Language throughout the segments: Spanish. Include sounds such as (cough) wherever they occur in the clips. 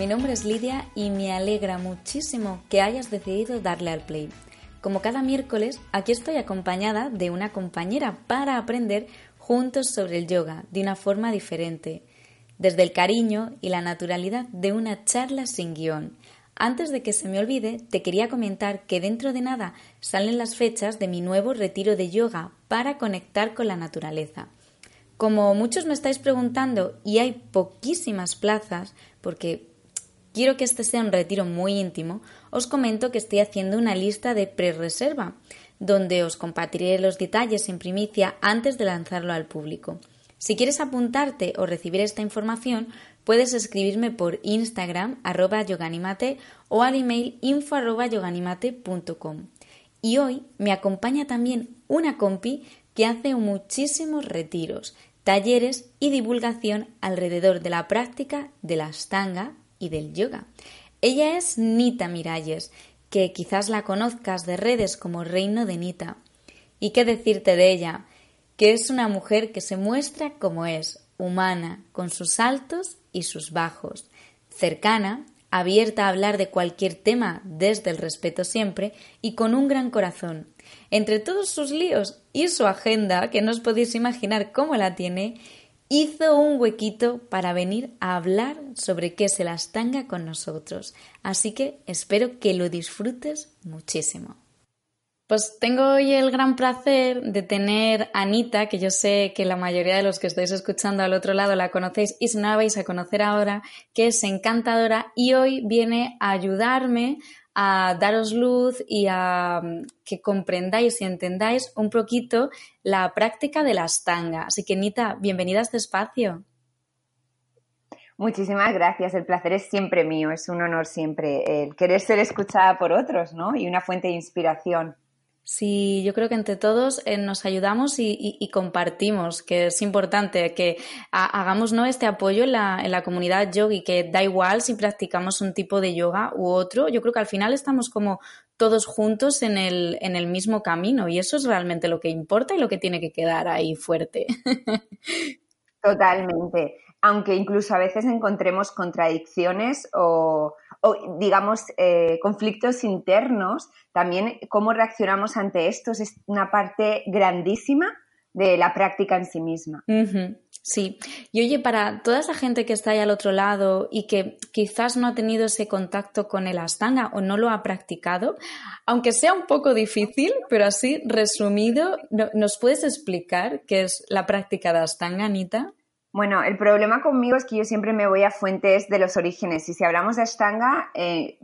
Mi nombre es Lidia y me alegra muchísimo que hayas decidido darle al play. Como cada miércoles, aquí estoy acompañada de una compañera para aprender juntos sobre el yoga de una forma diferente, desde el cariño y la naturalidad de una charla sin guion. Antes de que se me olvide, te quería comentar que dentro de nada salen las fechas de mi nuevo retiro de yoga para conectar con la naturaleza. Como muchos me estáis preguntando y hay poquísimas plazas, porque quiero que este sea un retiro muy íntimo, os comento que estoy haciendo una lista de pre-reserva, donde os compartiré los detalles en primicia antes de lanzarlo al público. Si quieres apuntarte o recibir esta información, puedes escribirme por Instagram arroba yoganimate o al email info arroba. Y hoy me acompaña también una compi que hace muchísimos retiros, talleres y divulgación alrededor de la práctica de la astanga y del yoga. Ella es Nita Miralles, que quizás la conozcas de redes como Reino de Nita. ¿Y qué decirte de ella? Que es una mujer que se muestra como es, humana, con sus altos y sus bajos, cercana, abierta a hablar de cualquier tema desde el respeto siempre y con un gran corazón. Entre todos sus líos y su agenda, que no os podéis imaginar cómo la tiene, hizo un huequito para venir a hablar sobre qué se las tanga con nosotros. Así que espero que lo disfrutes muchísimo. Pues tengo hoy el gran placer de tener a Anita, que yo sé que la mayoría de los que estáis escuchando al otro lado la conocéis y si no la vais a conocer ahora, que es encantadora y hoy viene a ayudarme a daros luz y a mm, que comprendáis y entendáis un poquito la práctica de las tangas. Así que, Nita, bienvenida a este espacio. Muchísimas gracias, el placer es siempre mío, es un honor siempre el querer ser escuchada por otros, ¿no? Y una fuente de inspiración. Sí, yo creo que entre todos eh, nos ayudamos y, compartimos, que es importante que hagamos ¿no? este apoyo en la, en la comunidad yogi, que da igual si practicamos un tipo de yoga u otro, yo creo que al final estamos como todos juntos en el, en el mismo camino y eso es realmente lo que importa y lo que tiene que quedar ahí fuerte. (laughs) Totalmente, aunque incluso a veces encontremos contradicciones o o digamos, eh, conflictos internos, también cómo reaccionamos ante estos es una parte grandísima de la práctica en sí misma. Sí, y oye, para toda esa gente que está ahí al otro lado y que quizás no ha tenido ese contacto con el Astanga o no lo ha practicado, aunque sea un poco difícil, pero así resumido, ¿nos puedes explicar qué es la práctica de Astanga, Anita? Bueno, el problema conmigo es que yo siempre me voy a fuentes de los orígenes. Y si hablamos de Ashtanga, eh,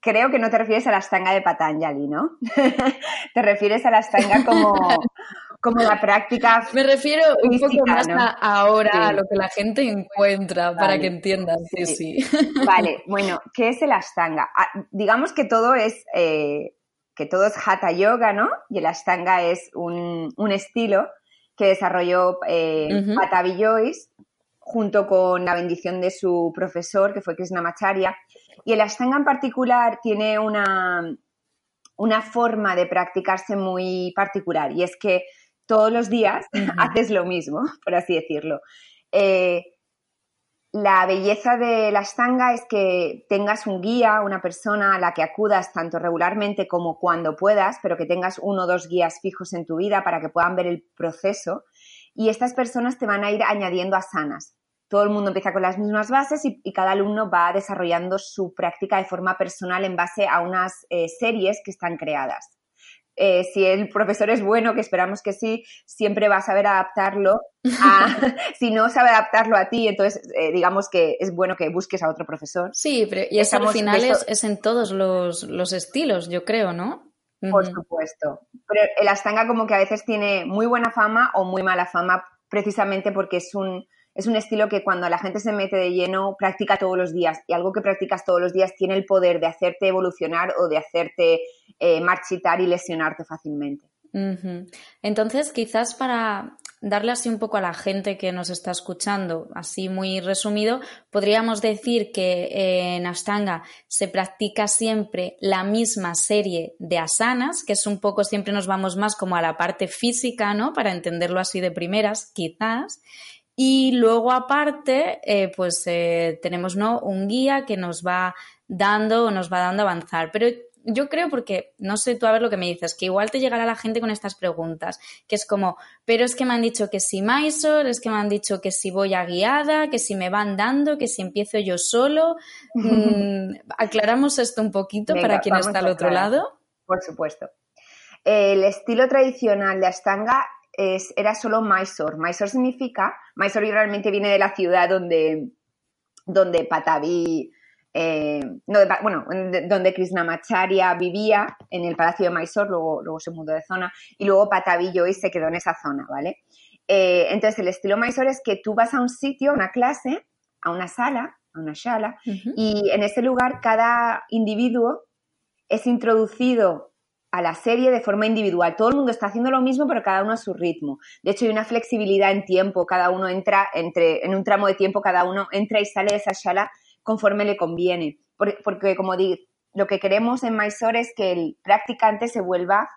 creo que no te refieres a la Ashtanga de Patanjali, ¿no? (laughs) te refieres a la Ashtanga como, (laughs) como la práctica. Me refiero un poco más a ahora a lo que la gente encuentra para que entiendan. Sí, sí. Vale, (laughs) bueno, ¿qué es el Ashtanga? Ah, digamos que todo es. Eh, que todo es Hatha Yoga, ¿no? Y el Ashtanga es un, un estilo que desarrolló eh, junto con la bendición de su profesor, que fue Krishnamacharya. Y el Ashtanga en particular tiene una, una forma de practicarse muy particular y es que todos los días (laughs) haces lo mismo, (laughs) por así decirlo. Eh, la belleza de la Ashtanga es que tengas un guía, una persona a la que acudas tanto regularmente como cuando puedas, pero que tengas uno o dos guías fijos en tu vida para que puedan ver el proceso. Y estas personas te van a ir añadiendo asanas. Todo el mundo empieza con las mismas bases y, cada alumno va desarrollando su práctica de forma personal en base a unas eh, series que están creadas. Eh, si el profesor es bueno, que esperamos que sí, siempre va a saber adaptarlo. (laughs) (laughs) si no sabe adaptarlo a ti, entonces eh, digamos que es bueno que busques a otro profesor. Sí, pero y eso al final es, en todos los, estilos, yo creo, ¿no? Por supuesto. Pero el Astanga como que a veces tiene muy buena fama o muy mala fama precisamente porque es un, es un estilo que cuando la gente se mete de lleno practica todos los días y algo que practicas todos los días tiene el poder de hacerte evolucionar o de hacerte eh, marchitar y lesionarte fácilmente. Entonces, quizás para darle así un poco a la gente que nos está escuchando, así muy resumido, podríamos decir que en Ashtanga se practica siempre la misma serie de asanas, que es un poco, siempre nos vamos más como a la parte física, ¿no? Para entenderlo así de primeras, quizás, Y luego aparte, eh, pues eh, tenemos ¿no? un guía que nos va dando o nos va dando avanzar. Pero yo creo porque, no sé tú a ver lo que me dices, que igual te llegará la gente con estas preguntas, que es como, pero es que me han dicho que si Mysore, es que me han dicho que si voy a guiada, que si me van dando, que si empiezo yo solo. Mm, (laughs) aclaramos esto un poquito para quien está al otro lado. Por supuesto. El estilo tradicional de Ashtanga es, era solo Mysore. Mysore significa, Mysore realmente viene de la ciudad donde, donde Patavi eh, bueno, donde Krishnamacharya vivía, en el Palacio de Mysore, luego, luego se mudó de zona, y luego Patavi y se quedó en esa zona, ¿vale? Eh, entonces, el estilo Mysore es que tú vas a un sitio, a una clase, a una sala, a una sala, y en ese lugar cada individuo es introducido a la serie de forma individual. Todo el mundo está haciendo lo mismo, pero cada uno a su ritmo. De hecho, hay una flexibilidad en tiempo. Cada uno entra entre, en un tramo de tiempo, cada uno entra y sale de esa sala conforme le conviene. Porque, como digo, lo que queremos en Mysore es que el practicante se vuelva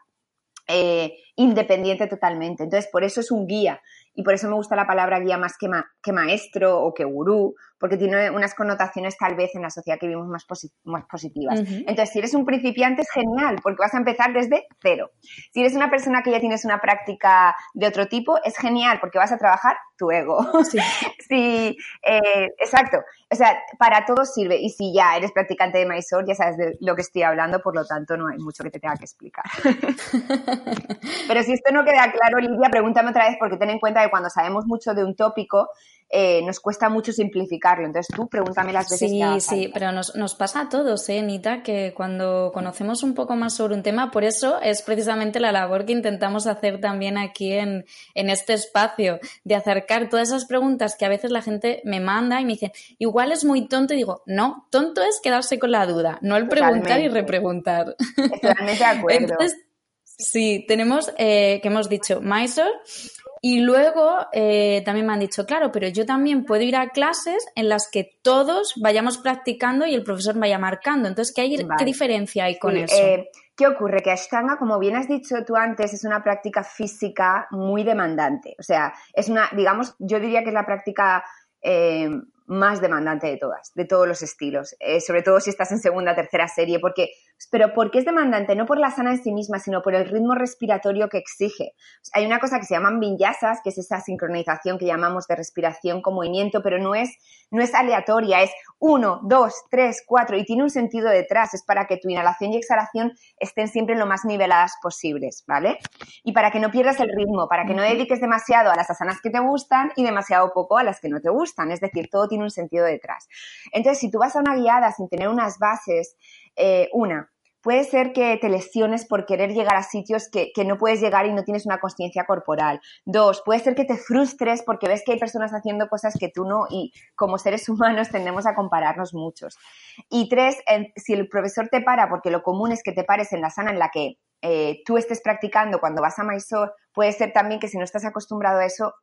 eh, independiente totalmente. Entonces, por eso es un guía y por eso me gusta la palabra guía más que, que maestro o que gurú, porque tiene unas connotaciones tal vez en la sociedad que vivimos más, más positivas. Entonces, si eres un principiante es genial, porque vas a empezar desde cero. Si eres una persona que ya tienes una práctica de otro tipo, es genial, porque vas a trabajar tu ego. Sí. (laughs) sí eh, exacto. O sea, para todo sirve. Y si ya eres practicante de Mysore, ya sabes de lo que estoy hablando, por lo tanto no hay mucho que te tenga que explicar. (laughs) Pero si esto no queda claro, Lidia, pregúntame otra vez porque ten en cuenta que cuando sabemos mucho de un tópico, eh, nos cuesta mucho simplificarlo. Entonces tú pregúntame las veces sí, que Sí, pero nos, nos, pasa a todos, ¿eh, Anita? Que cuando conocemos un poco más sobre un tema, por eso es precisamente la labor que intentamos hacer también aquí en, en este espacio, de acercar todas esas preguntas que a veces la gente me manda y me dice, igual es muy tonto, y digo, no, tonto es quedarse con la duda, no el preguntar y repreguntar. Totalmente de (laughs) acuerdo. Entonces, sí, tenemos, eh, que hemos dicho, Mysore, y luego eh, también me han dicho, claro, pero yo también puedo ir a clases en las que todos vayamos practicando y el profesor vaya marcando. Entonces, ¿qué, hay, ¿qué diferencia hay con eso? Eh, ¿Qué ocurre? Que Ashtanga, como bien has dicho tú antes, es una práctica física muy demandante. O sea, es una, digamos, yo diría que es la práctica eh, más demandante de todas, de todos los estilos, eh, sobre todo si estás en segunda tercera serie, porque, pero ¿por qué es demandante? No por la sana en sí misma, sino por el ritmo respiratorio que exige. Hay una cosa que se llaman vinyasas, que es esa sincronización que llamamos de respiración con movimiento, pero no es, no es aleatoria, es uno, dos, tres, cuatro, y tiene un sentido detrás, es para que tu inhalación y exhalación estén siempre lo más niveladas posibles, ¿vale? Y para que no pierdas el ritmo, para que no dediques demasiado a las asanas que te gustan y demasiado poco a las que no te gustan, es decir, todo tiene un sentido detrás. Entonces, si tú vas a una guiada sin tener unas bases, eh, una, puede ser que te lesiones por querer llegar a sitios que, no puedes llegar y no tienes una conciencia corporal. Dos, puede ser que te frustres porque ves que hay personas haciendo cosas que tú no y como seres (laughs) humanos tendemos a compararnos muchos. Y tres, si el profesor te para, porque lo común es que te pares en la sana en la que eh, tú estés practicando cuando vas a Mysore, puede ser también que si no estás acostumbrado a eso,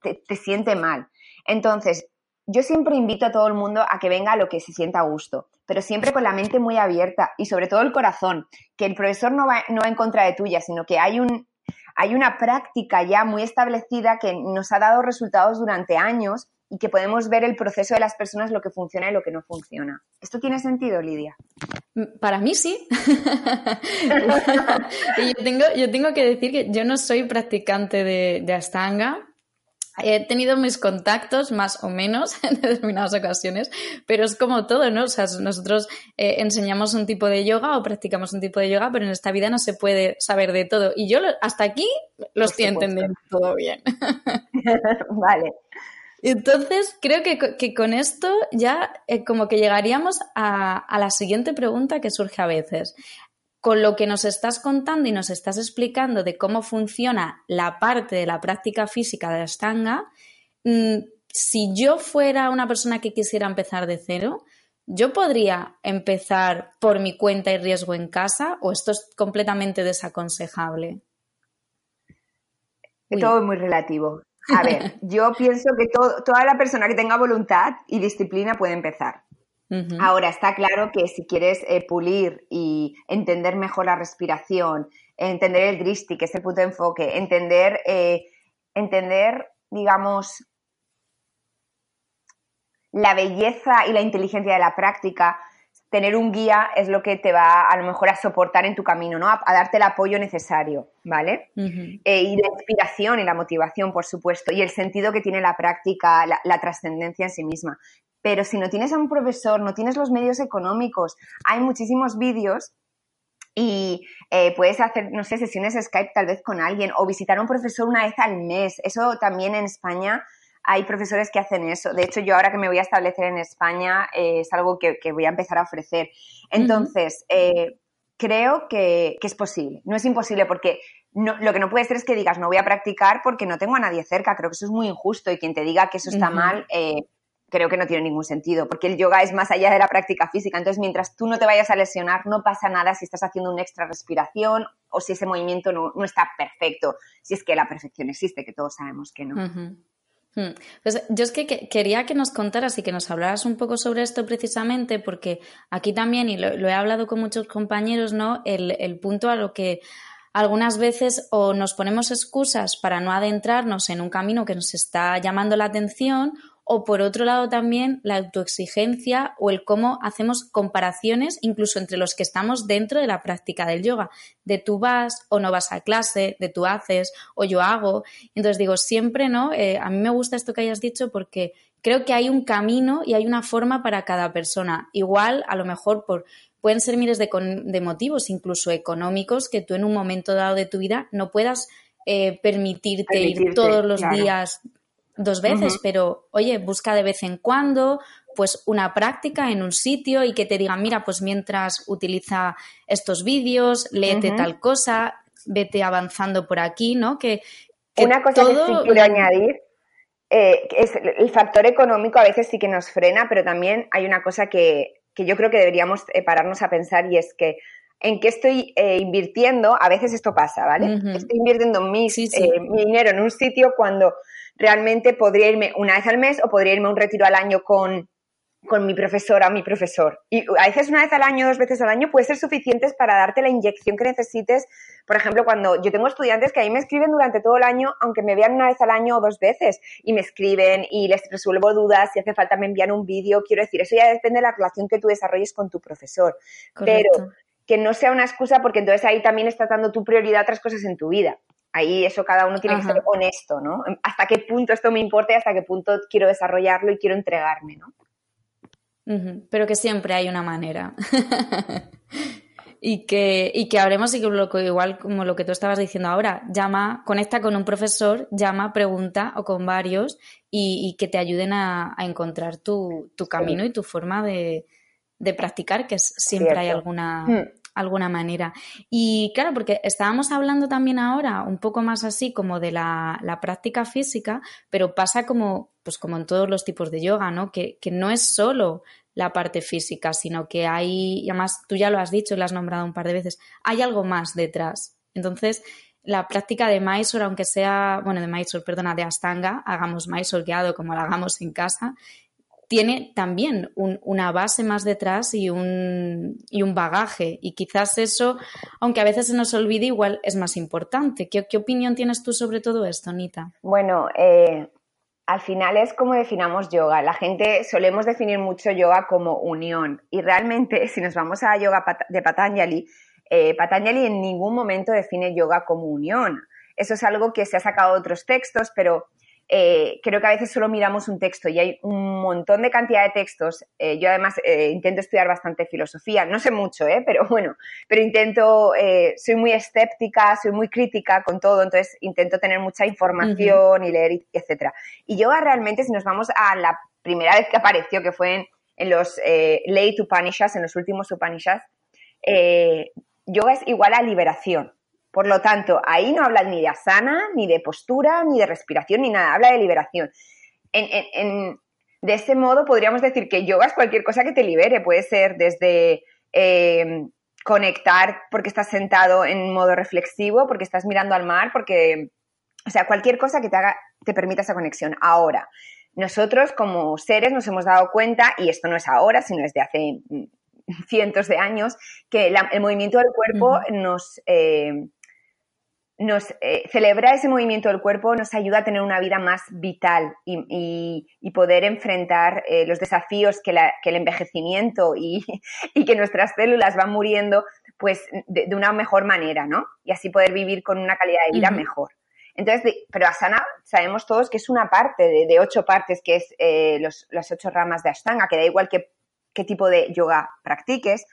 te, te siente mal. Entonces, yo siempre invito a todo el mundo a que venga a lo que se sienta a gusto, pero siempre con la mente muy abierta y sobre todo el corazón, que el profesor no va, no en contra de tuya, sino que hay, un, hay una práctica ya muy establecida que nos ha dado resultados durante años y que podemos ver el proceso de las personas, lo que funciona y lo que no funciona. ¿Esto tiene sentido, Lidia? Mm, para mí sí. (laughs) yo tengo, yo tengo que decir que yo no soy practicante de, de Astanga, He tenido mis contactos más o menos (laughs) en determinadas ocasiones, pero es como todo, ¿no? O sea, nosotros eh, enseñamos un tipo de yoga o practicamos un tipo de yoga, pero en esta vida no se puede saber de todo. Y yo hasta aquí lo estoy entendiendo todo bien. (laughs) (laughs) vale. Entonces, creo que, con esto ya eh, como que llegaríamos a, a la siguiente pregunta que surge a veces con lo que nos estás contando y nos estás explicando de cómo funciona la parte de la práctica física de Ashtanga, mm, si yo fuera una persona que quisiera empezar de cero, ¿yo podría empezar por mi cuenta y riesgo en casa o esto es completamente desaconsejable? Todo es muy relativo. A ver, (laughs) yo pienso que toda la persona que tenga voluntad y disciplina puede empezar. Ahora está claro que si quieres eh, pulir y entender mejor la respiración, entender el dristi, que es el punto de enfoque, entender, eh, entender digamos, la belleza y la inteligencia de la práctica, tener un guía es lo que te va a lo mejor a soportar en tu camino, ¿no? A, darte el apoyo necesario, ¿vale? Eh, y la inspiración y la motivación, por supuesto, y el sentido que tiene la práctica, la, trascendencia en sí misma. Pero si no tienes a un profesor, no tienes los medios económicos, hay muchísimos vídeos y eh, puedes hacer, no sé, sesiones Skype tal vez con alguien o visitar a un profesor una vez al mes. Eso también en España hay profesores que hacen eso. De hecho, yo ahora que me voy a establecer en España eh, es algo que, voy a empezar a ofrecer. Entonces, eh, creo que, es posible. No es imposible porque lo que no puede ser es que digas no voy a practicar porque no tengo a nadie cerca. Creo que eso es muy injusto y quien te diga que eso está mal, creo que no tiene ningún sentido porque el yoga es más allá de la práctica física. Entonces, mientras tú no te vayas a lesionar, no pasa nada si estás haciendo una extra respiración o si ese movimiento no, está perfecto. Si es que la perfección existe, que todos sabemos que no. Hmm. Pues yo es que, quería que nos contaras y que nos hablaras un poco sobre esto precisamente, porque aquí también, y lo, he hablado con muchos compañeros, ¿no? El, el, punto a lo que algunas veces o nos ponemos excusas para no adentrarnos en un camino que nos está llamando la atención o por otro lado también la autoexigencia o el cómo hacemos comparaciones incluso entre los que estamos dentro de la práctica del yoga, de tú vas o no vas a clase, de tú haces o yo hago. Entonces digo, siempre, ¿no? Eh, a mí me gusta esto que hayas dicho porque creo que hay un camino y hay una forma para cada persona. Igual, a lo mejor por pueden ser miles de, de motivos, incluso económicos, que tú en un momento dado de tu vida no puedas eh, permitirte, ir todos los días dos veces, pero oye, busca de vez en cuando pues una práctica en un sitio y que te digan, mira, pues mientras utiliza estos vídeos, léete tal cosa, vete avanzando por aquí, ¿no? Que, una cosa que sí quiero añadir eh, es el factor económico a veces sí que nos frena, pero también hay una cosa que, yo creo que deberíamos eh, pararnos a pensar y es que en qué estoy eh, invirtiendo, a veces esto pasa, ¿vale? Estoy invirtiendo mi dinero en un sitio cuando realmente podría irme una vez al mes o podría irme a un retiro al año con, con mi profesora o mi profesor. Y a veces una vez al año, dos veces al año puede ser suficientes para darte la inyección que necesites. Por ejemplo, cuando yo tengo estudiantes que a mí me escriben durante todo el año, aunque me vean una vez al año o dos veces, y me escriben y les resuelvo dudas, si hace falta me envían un vídeo, quiero decir, eso ya depende de la relación que tú desarrolles con tu profesor. Pero que no sea una excusa porque entonces ahí también estás dando tu prioridad a otras cosas en tu vida. Ahí eso cada uno tiene que ser honesto, ¿no? Hasta qué punto esto me importa y hasta qué punto quiero desarrollarlo y quiero entregarme, ¿no? Pero que siempre hay una manera. (laughs) y que, y que hablemos y que igual como lo que tú estabas diciendo ahora, llama, conecta con un profesor, llama, pregunta o con varios y, que te ayuden a, encontrar tu, camino y tu forma de, practicar, que siempre hay alguna, mm alguna manera. Y claro, porque estábamos hablando también ahora un poco más así como de la, práctica física, pero pasa como, pues como en todos los tipos de yoga, ¿no? Que, no es solo la parte física, sino que hay, y además tú ya lo has dicho y lo has nombrado un par de veces, hay algo más detrás. Entonces, la práctica de Mysore, aunque sea, bueno, de Mysore, perdona, de Astanga, hagamos Mysore guiado como lo hagamos en casa, tiene también una base más detrás y un, y un bagaje. Y quizás eso, aunque a veces se nos olvide, igual es más importante. ¿Qué, opinión tienes tú sobre todo esto, Nita? Bueno, eh, al final es como definamos yoga. La gente solemos definir mucho yoga como unión. Y realmente, si nos vamos a yoga de Patanjali, eh, Patanjali en ningún momento define yoga como unión. Eso es algo que se ha sacado de otros textos, pero eh, creo que a veces solo miramos un texto y hay un montón de cantidad de textos. Eh, yo además eh, intento estudiar bastante filosofía, no sé mucho, pero (laughs) bueno, pero intento, soy muy escéptica, soy muy crítica con todo, entonces intento tener mucha información y leer, etc. Y yoga realmente, si nos vamos a la primera vez que apareció, que fue en, en los late Upanishads, en los últimos Upanishads, yoga es igual a liberación. Por lo tanto, ahí no habla ni de asana, ni de postura, ni de respiración, ni nada, habla de liberación. de ese modo podríamos decir que yoga es cualquier cosa que te libere, puede ser desde em, conectar porque estás sentado en modo reflexivo, porque estás mirando al mar, porque, o sea, cualquier cosa que te haga, te permita esa conexión. Ahora, nosotros como seres nos hemos dado cuenta, y esto no es ahora, sino desde hace mm, cientos de años, que el movimiento del cuerpo nos, eh, nos eh, celebrar ese movimiento del cuerpo nos ayuda a tener una vida más vital y, poder enfrentar eh, los desafíos que, el envejecimiento (laughs) y, que nuestras células van muriendo pues de, una mejor manera, ¿no? Y así poder vivir con una calidad de vida mejor. Entonces, pero Asana sabemos todos que es una parte de, ocho partes, que es eh, las ocho ramas de Ashtanga, que da igual qué tipo de yoga practiques,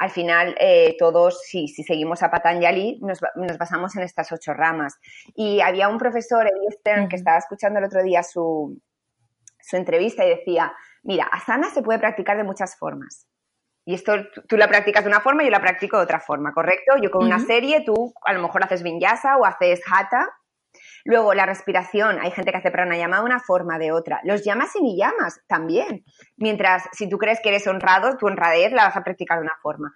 al final eh, todos, si, seguimos a Patanjali, nos, nos, basamos en estas ocho ramas. Y había un profesor, Eddie Stern, que estaba escuchando el otro día su, entrevista y decía, mira, asana se puede practicar de muchas formas. Y esto tú la practicas de una forma y yo la practico de otra forma, ¿correcto? Yo con una serie, tú a lo mejor haces vinyasa o haces hatha Luego, la respiración. Hay gente que hace pranayama de una forma, de otra. Los llamas y ni llamas también. Mientras, si tú crees que eres honrado, tu honradez la vas a practicar de una forma.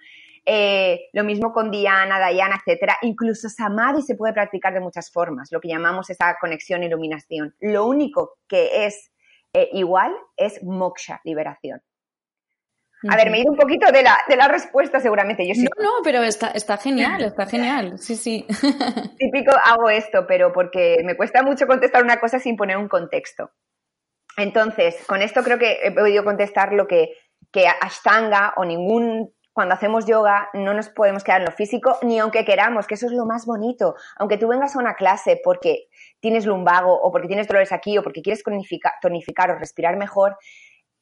Eh, lo mismo con Diana, Dayana, etcétera. Incluso Samadhi se puede practicar de muchas formas, lo que llamamos esa conexión e iluminación. Lo único que es eh, igual es moksha, liberación. A ver, me he ido un poquito de la, de la respuesta seguramente. Yo No, no, pero está, está genial, está genial. Sí, sí. (laughs) Típico hago esto, pero porque me cuesta mucho contestar una cosa sin poner un contexto. Entonces, con esto creo que he podido contestar lo que, que Ashtanga o ningún cuando hacemos yoga no nos podemos quedar en lo físico, ni aunque queramos, que eso es lo más bonito. Aunque tú vengas a una clase porque tienes lumbago o porque tienes dolores aquí o porque quieres tonificar o respirar mejor,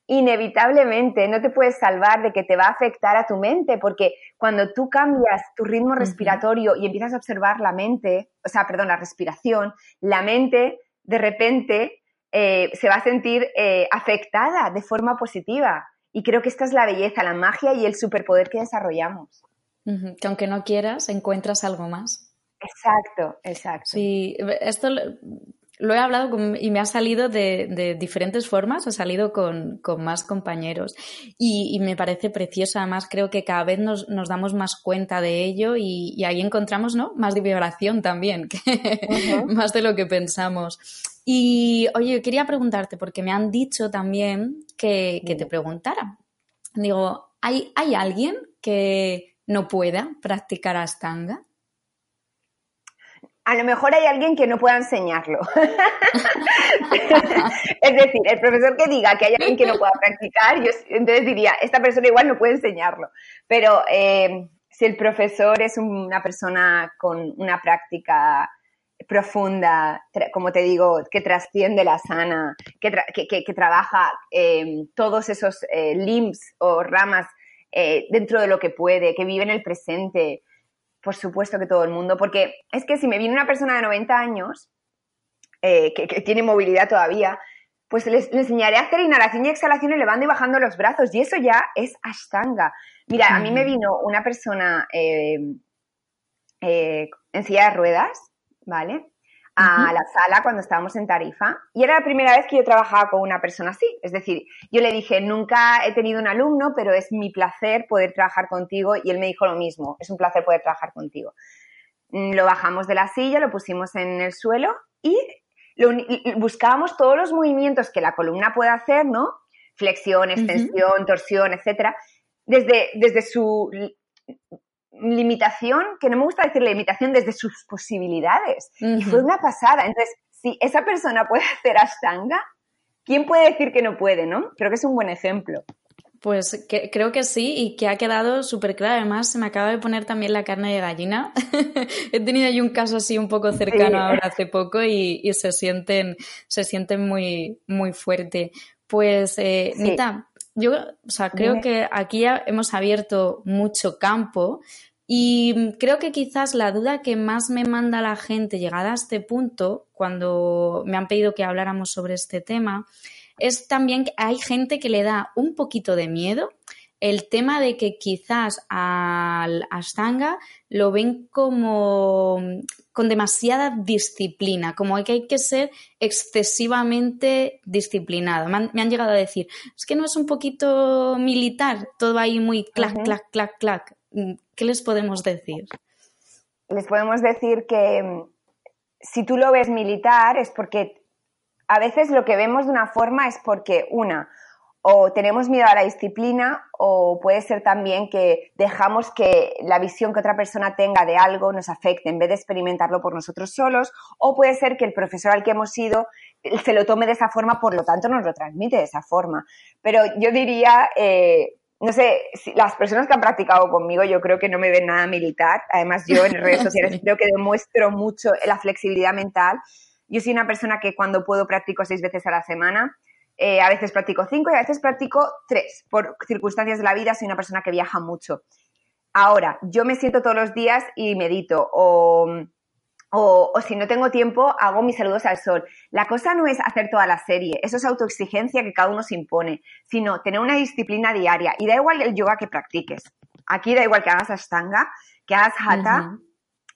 inevitablemente no te puedes salvar de que te va a afectar a tu mente, porque cuando tú cambias tu ritmo respiratorio y empiezas a observar la mente, o sea, perdón, la respiración, la mente de repente eh, se va a sentir eh, afectada de forma positiva. Y creo que esta es la belleza, la magia y el superpoder que desarrollamos. Que aunque no quieras, encuentras algo más. Exacto, exacto. Sí, esto lo he hablado y me ha salido de, diferentes formas, ha salido con, más compañeros y, me parece precioso. Además, creo que cada vez nos, damos más cuenta de ello y, ahí encontramos ¿no? más vibración también, (laughs) más de lo que pensamos. Y oye, quería preguntarte, porque me han dicho también que, te preguntara. Digo, ¿hay, ¿hay alguien que no pueda practicar Astanga? A lo mejor hay alguien que no pueda enseñarlo. (laughs) es decir, el profesor que diga que hay alguien que no pueda practicar, yo entonces diría, esta persona igual no puede enseñarlo. Pero eh, si el profesor es una persona con una práctica profunda, como te digo, que trasciende la sana, que, trabaja eh, todos esos eh, limbs o ramas dentro de lo que puede, que vive en el presente, por supuesto que todo el mundo, porque es que si me viene una persona de 90 años, eh, que, tiene movilidad todavía, pues les, enseñaré a hacer inhalación y exhalación elevando y bajando los brazos, y eso ya es ashtanga. Mira, a mí me vino una persona eh, eh, en silla de ruedas, ¿vale? A la sala cuando estábamos en Tarifa y era la primera vez que yo trabajaba con una persona así. Es decir, yo le dije, nunca he tenido un alumno, pero es mi placer poder trabajar contigo y él me dijo lo mismo, es un placer poder trabajar contigo. Mm, lo bajamos de la silla, lo pusimos en el suelo y, buscábamos todos los movimientos que la columna puede hacer, ¿no? Flexión, extensión, torsión, etcétera, desde, desde su limitación, que no me gusta decir limitación, desde sus posibilidades. Y fue una pasada. Entonces, si esa persona puede hacer Ashtanga, ¿quién puede decir que no puede, no? Creo que es un buen ejemplo. Pues creo que sí y que ha quedado súper claro. Además, se me acaba de poner también la carne de gallina. (laughs) He tenido ahí un caso así un poco cercano ahora hace poco y, se sienten, se sienten muy, muy fuerte. Pues, eh, Nita, yo o sea, creo que aquí ya hemos abierto mucho campo y creo que quizás la duda que más me manda la gente llegada a este punto, cuando me han pedido que habláramos sobre este tema, es también que hay gente que le da un poquito de miedo el tema de que quizás al Ashtanga lo ven como con demasiada disciplina, como que hay que ser excesivamente disciplinado. Me han, llegado a decir, es que no es un poquito militar, todo ahí muy clac, clac, clac, clac. ¿Qué les podemos decir? Les podemos decir que mm, si tú lo ves militar es porque a veces lo que vemos de una forma es porque, una, o tenemos miedo a la disciplina o puede ser también que dejamos que la visión que otra persona tenga de algo nos afecte en vez de experimentarlo por nosotros solos o puede ser que el profesor al que hemos ido se lo tome de esa forma, por lo tanto nos lo transmite de esa forma. Pero yo diría, eh, no sé, las personas que han practicado conmigo yo creo que no me ven nada militar. Además yo en redes (laughs) sociales creo que demuestro mucho la flexibilidad mental. Yo soy una persona que cuando puedo practico seis veces a la semana eh, a veces practico cinco y a veces practico tres. Por circunstancias de la vida soy una persona que viaja mucho. Ahora, yo me siento todos los días y medito o, o, si no tengo tiempo hago mis saludos al sol. La cosa no es hacer toda la serie, eso es autoexigencia que cada uno se impone, sino tener una disciplina diaria y da igual el yoga que practiques. Aquí da igual que hagas ashtanga, que hagas hatha,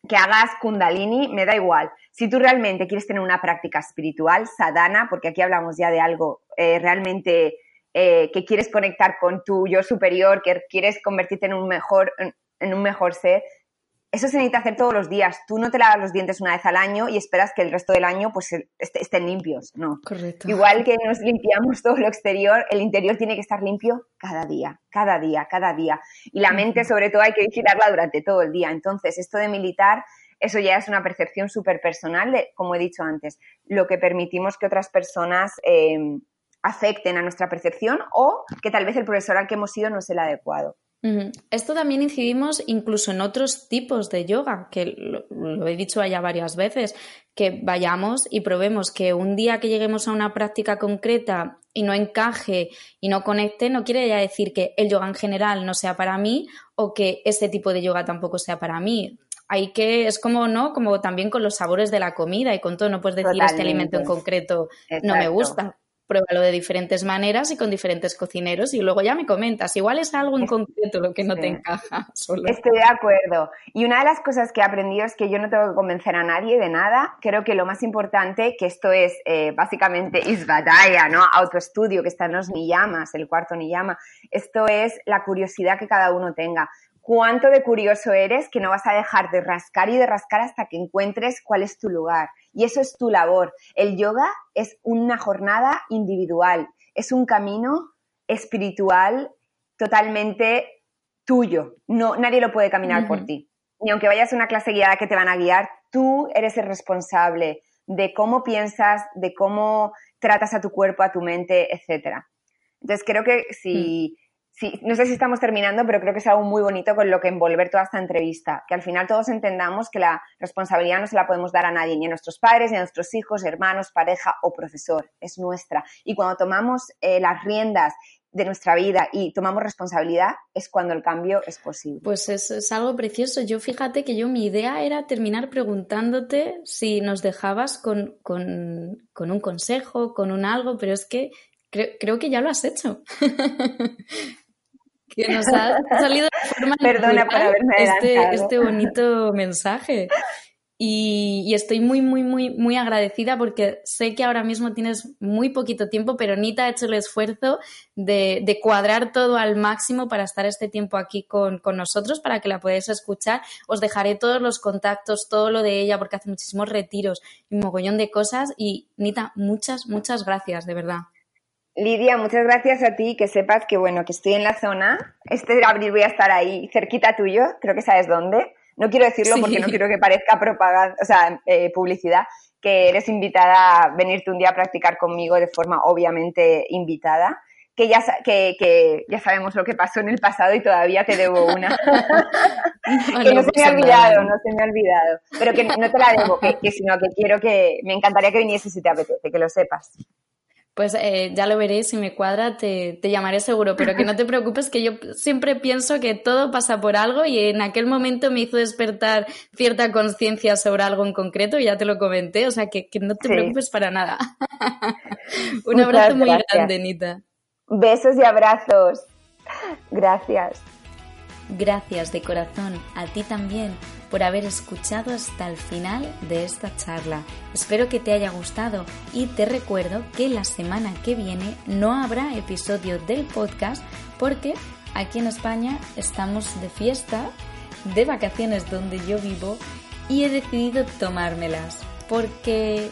que hagas kundalini, me da igual. Si tú realmente quieres tener una práctica espiritual, sadhana, porque aquí hablamos ya de algo eh, realmente eh, que quieres conectar con tu yo superior, que quieres convertirte en un mejor, en un mejor ser, eso se necesita hacer todos los días. Tú no te lavas los dientes una vez al año y esperas que el resto del año pues estén limpios, ¿no? Correcto. Igual que nos limpiamos todo lo exterior, el interior tiene que estar limpio cada día, cada día, cada día. Y la mente, sobre todo, hay que vigilarla durante todo el día. Entonces, esto de militar, eso ya es una percepción súper personal de, como he dicho antes, lo que permitimos que otras personas eh, afecten a nuestra percepción o que tal vez el profesor al que hemos ido no es el adecuado. Esto también incidimos incluso en otros tipos de yoga, que lo, he dicho ya varias veces, que vayamos y probemos que un día que lleguemos a una práctica concreta y no encaje y no conecte, no quiere ya decir que el yoga en general no sea para mí o que ese tipo de yoga tampoco sea para mí. Hay que, es como, ¿no? Como también con los sabores de la comida y con todo, no puedes decir este alimento en concreto no me gusta pruébalo de diferentes maneras y con diferentes cocineros y luego ya me comentas. Igual es algo en concreto lo que no te encaja. (laughs) Estoy de acuerdo. Y una de las cosas que he aprendido es que yo no tengo que convencer a nadie de nada. Creo que lo más importante, que esto es eh, básicamente isbadaya, ¿no? Autoestudio, que están los niyamas, el cuarto niyama. Esto es la curiosidad que cada uno tenga cuánto de curioso eres que no vas a dejar de rascar y de rascar hasta que encuentres cuál es tu lugar. Y eso es tu labor. El yoga es una jornada individual, es un camino espiritual totalmente tuyo. No, nadie lo puede caminar por ti. Ni aunque vayas a una clase guiada que te van a guiar, tú eres el responsable de cómo piensas, de cómo tratas a tu cuerpo, a tu mente, etc. Entonces creo que si... Mm sí, no sé si estamos terminando, pero creo que es algo muy bonito con lo que envolver toda esta entrevista, que al final todos entendamos que la responsabilidad no se la podemos dar a nadie, ni a nuestros padres, ni a nuestros hijos, hermanos, pareja o profesor, es nuestra. Y cuando tomamos eh, las riendas de nuestra vida y tomamos responsabilidad, es cuando el cambio es posible. Pues es, es, algo precioso. Yo fíjate que yo mi idea era terminar preguntándote si nos dejabas con, con, con un consejo, con un algo, pero es que creo, creo que ya lo has hecho. (laughs) que nos ha salido de forma (laughs) Perdona por haberme este, este bonito mensaje. Y, estoy muy, muy, muy, muy agradecida porque sé que ahora mismo tienes muy poquito tiempo, pero Nita ha hecho el esfuerzo de, cuadrar todo al máximo para estar este tiempo aquí con, con, nosotros, para que la podáis escuchar. Os dejaré todos los contactos, todo lo de ella, porque hace muchísimos retiros y un mogollón de cosas. Y Nita, muchas, muchas gracias, de verdad. Lidia, muchas gracias a ti, que sepas que bueno, que estoy en la zona. Este abril voy a estar ahí, cerquita tuyo, creo que sabes dónde. No quiero decirlo porque no quiero que parezca propaganda, o sea, eh, publicidad, que eres invitada a venirte un día a practicar conmigo de forma obviamente invitada. Que ya, que, que ya sabemos lo que pasó en el pasado y todavía te debo una. (laughs) que no se me ha olvidado, no se me ha olvidado. Pero que no te la debo, que, que sino que quiero que me encantaría que viniese si te apetece, que lo sepas. Pues eh, ya lo veré, si me cuadra te, te, llamaré seguro, pero que no te preocupes que yo siempre pienso que todo pasa por algo y en aquel momento me hizo despertar cierta conciencia sobre algo en concreto, ya te lo comenté, o sea que, que no te preocupes para nada. (laughs) Un abrazo muy grande, Nita. Besos y abrazos. Gracias. Gracias de corazón a ti también por haber escuchado hasta el final de esta charla. Espero que te haya gustado y te recuerdo que la semana que viene no habrá episodio del podcast porque aquí en España estamos de fiesta, de vacaciones donde yo vivo y he decidido tomármelas porque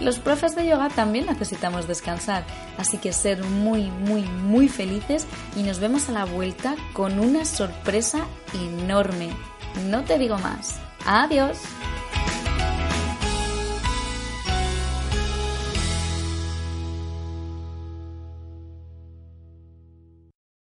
los profes de yoga también necesitamos descansar, así que ser muy, muy, muy felices y nos vemos a la vuelta con una sorpresa enorme. No te digo más. Adiós.